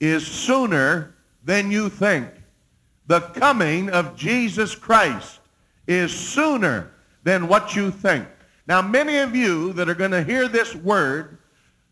is sooner than you think. The coming of Jesus Christ is sooner than what you think. Now, many of you that are going to hear this word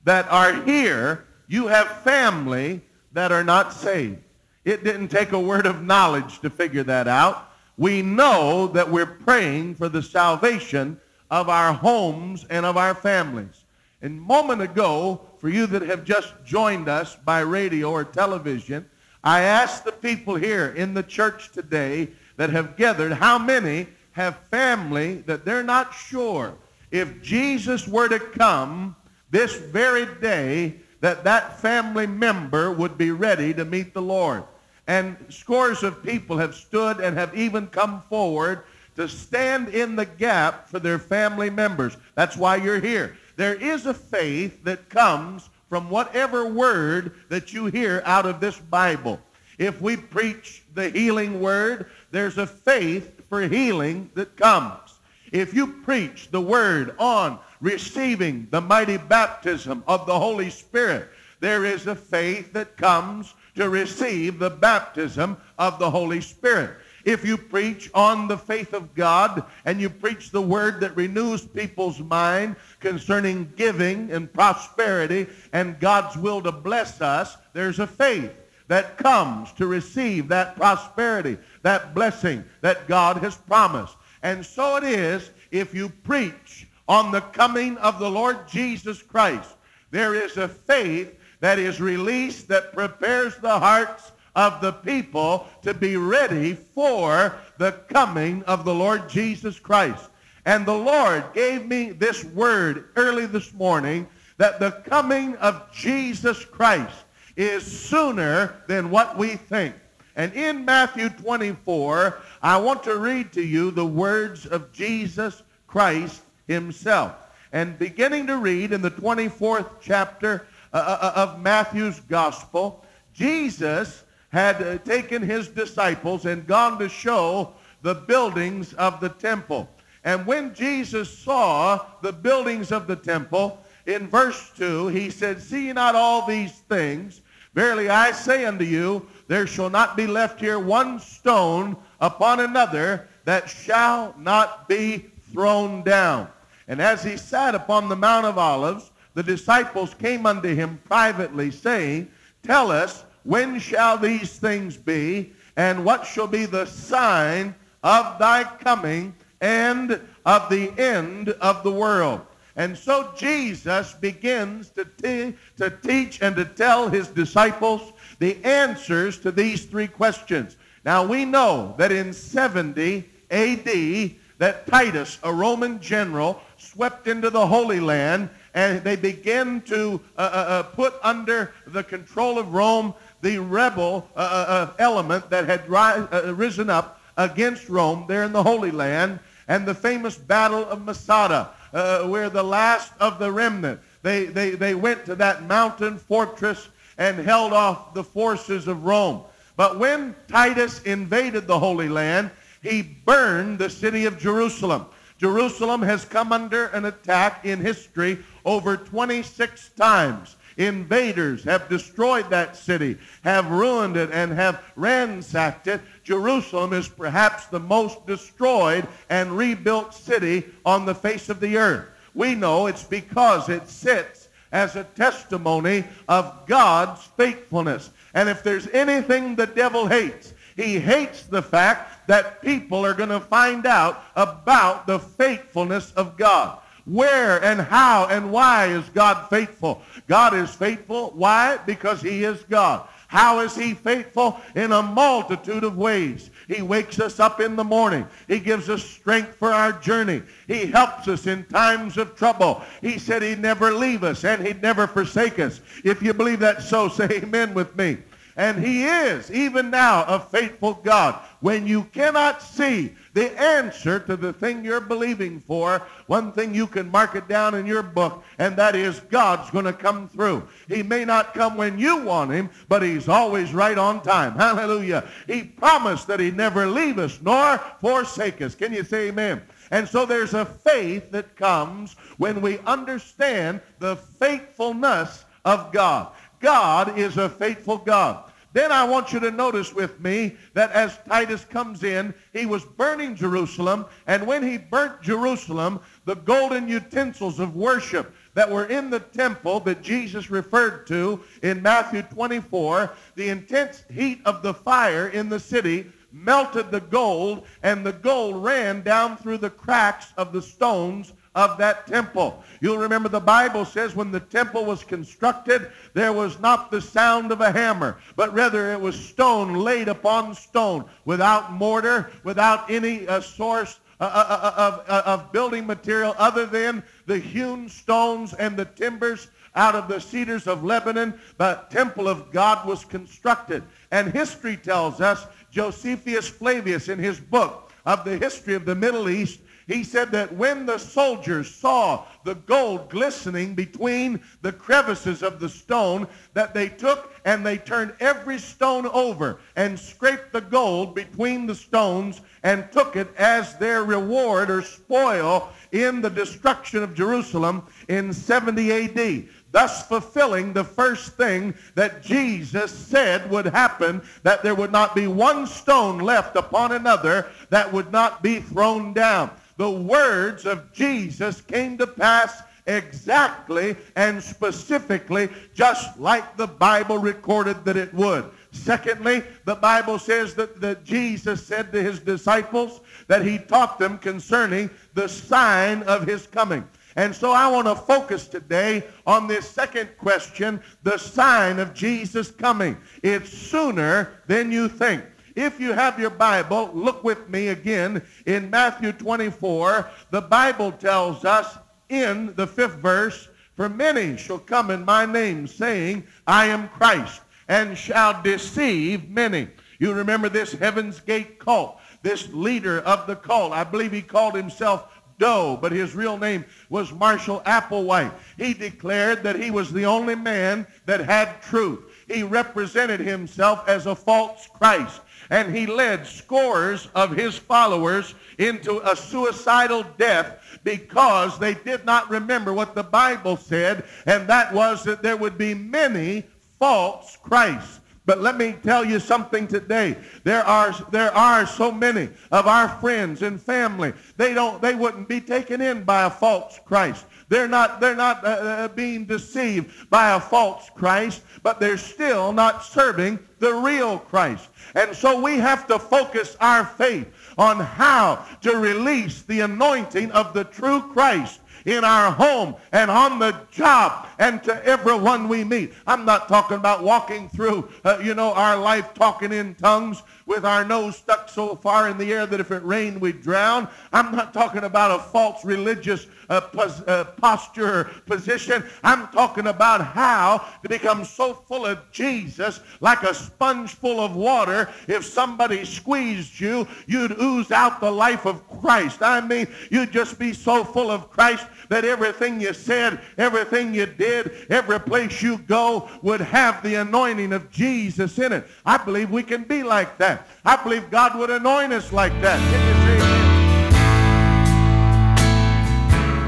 that are here, you have family that are not saved. It didn't take a word of knowledge to figure that out. We know that we're praying for the salvation of our homes and of our families. A moment ago, for you that have just joined us by radio or television, I asked the people here in the church today that have gathered how many have family that they're not sure if Jesus were to come this very day that that family member would be ready to meet the Lord. And scores of people have stood and have even come forward to stand in the gap for their family members. That's why you're here. There is a faith that comes from whatever word that you hear out of this Bible. If we preach the healing word, there's a faith for healing that comes. If you preach the word on receiving the mighty baptism of the Holy Spirit, there is a faith that comes to receive the baptism of the Holy Spirit. If you preach on the faith of God and you preach the word that renews people's mind concerning giving and prosperity and God's will to bless us, there's a faith that comes to receive that prosperity, that blessing that God has promised. And so it is if you preach on the coming of the Lord Jesus Christ. There is a faith that is released that prepares the hearts of the people to be ready for the coming of the Lord Jesus Christ. And the Lord gave me this word early this morning that the coming of Jesus Christ is sooner than what we think. And in Matthew 24, I want to read to you the words of Jesus Christ himself. And beginning to read in the 24th chapter uh, uh of Matthew's gospel, Jesus had uh, taken his disciples and gone to show the buildings of the temple. And when Jesus saw the buildings of the temple, in verse 2, he said, See not all these things. Verily I say unto you, there shall not be left here one stone upon another that shall not be thrown down. And as he sat upon the Mount of Olives, the disciples came unto him privately, saying, Tell us, when shall these things be? And what shall be the sign of thy coming and of the end of the world? And so Jesus begins to, te- to teach and to tell his disciples the answers to these three questions. Now we know that in 70 AD that Titus, a Roman general, swept into the Holy Land and they began to uh, uh, uh put under the control of Rome the rebel uh, uh, uh, element that had uh, risen up against Rome there in the Holy Land and the famous Battle of Masada, uh, where the last of the remnant, they, they, they went to that mountain fortress and held off the forces of Rome. But when Titus invaded the Holy Land, he burned the city of Jerusalem. Jerusalem has come under an attack in history over 26 times. Invaders have destroyed that city, have ruined it, and have ransacked it. Jerusalem is perhaps the most destroyed and rebuilt city on the face of the earth. We know it's because it sits as a testimony of God's faithfulness. And if there's anything the devil hates, he hates the fact that people are going to find out about the faithfulness of God. Where and how and why is God faithful? God is faithful. Why? Because he is God. How is he faithful? In a multitude of ways. He wakes us up in the morning. He gives us strength for our journey. He helps us in times of trouble. He said he'd never leave us and he'd never forsake us. If you believe that so, say amen with me. And he is, even now, a faithful God. When you cannot see the answer to the thing you're believing for, one thing you can mark it down in your book, and that is God's going to come through. He may not come when you want him, but he's always right on time. Hallelujah. He promised that he'd never leave us nor forsake us. Can you say amen? And so there's a faith that comes when we understand the faithfulness of God. God is a faithful God. Then I want you to notice with me that as Titus comes in, he was burning Jerusalem, and when he burnt Jerusalem, the golden utensils of worship that were in the temple that Jesus referred to in Matthew 24, the intense heat of the fire in the city melted the gold, and the gold ran down through the cracks of the stones of that temple. You'll remember the Bible says when the temple was constructed, there was not the sound of a hammer, but rather it was stone laid upon stone without mortar, without any uh, source uh, uh, uh of, uh, of building material other than the hewn stones and the timbers out of the cedars of Lebanon. The temple of God was constructed. And history tells us, Josephus Flavius in his book of the history of the Middle East he said that when the soldiers saw the gold glistening between the crevices of the stone, that they took and they turned every stone over and scraped the gold between the stones and took it as their reward or spoil in the destruction of Jerusalem in 70 AD thus fulfilling the first thing that Jesus said would happen, that there would not be one stone left upon another that would not be thrown down the words of Jesus came to pass exactly and specifically just like the Bible recorded that it would. Secondly, the Bible says that, that Jesus said to his disciples that he taught them concerning the sign of his coming. And so I want to focus today on this second question, the sign of Jesus coming. It's sooner than you think. If you have your Bible, look with me again in Matthew 24. The Bible tells us in the fifth verse, For many shall come in my name, saying, I am Christ, and shall deceive many. You remember this Heaven's Gate cult, this leader of the cult. I believe he called himself Do, but his real name was Marshall Applewhite. He declared that he was the only man that had truth. He represented himself as a false Christ and he led scores of his followers into a suicidal death because they did not remember what the Bible said, and that was that there would be many false Christs. But let me tell you something today. There are, there are so many of our friends and family. They, don't, they wouldn't be taken in by a false Christ. They're not, they're not uh, uh being deceived by a false Christ, but they're still not serving the real Christ. And so we have to focus our faith on how to release the anointing of the true Christ in our home and on the job and to everyone we meet. I'm not talking about walking through, uh, you know, our life talking in tongues with our nose stuck so far in the air that if it rained we'd drown. I'm not talking about a false religious uh, pos- uh, posture or position. I'm talking about how to become so full of Jesus like a sponge full of water. If somebody squeezed you, you'd ooze out the life of Christ. I mean, you'd just be so full of Christ that everything you said, everything you did, every place you go would have the anointing of Jesus in it. I believe we can be like that. I believe God would anoint us like that.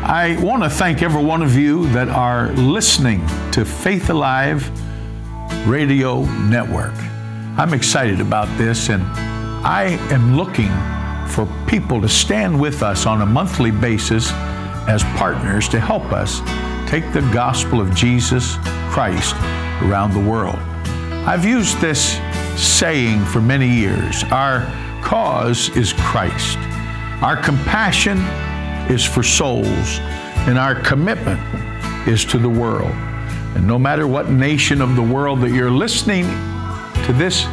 I want to thank every one of you that are listening to Faith Alive Radio Network. I'm excited about this, and I am looking for people to stand with us on a monthly basis as partners to help us take the gospel of Jesus Christ around the world. I've used this saying for many years our cause is Christ, our compassion is for souls, and our commitment is to the world. And no matter what nation of the world that you're listening to this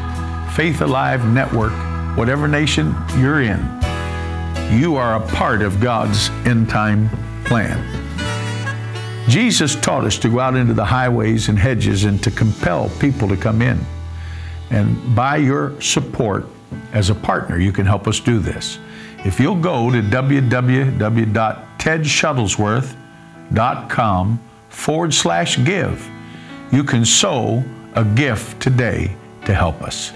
Faith Alive network, whatever nation you're in, you are a part of God's end time plan. Jesus taught us to go out into the highways and hedges and to compel people to come in. And by your support as a partner, you can help us do this. If you'll go to www.tedshuttlesworth.com forward slash give, you can sow a gift today to help us.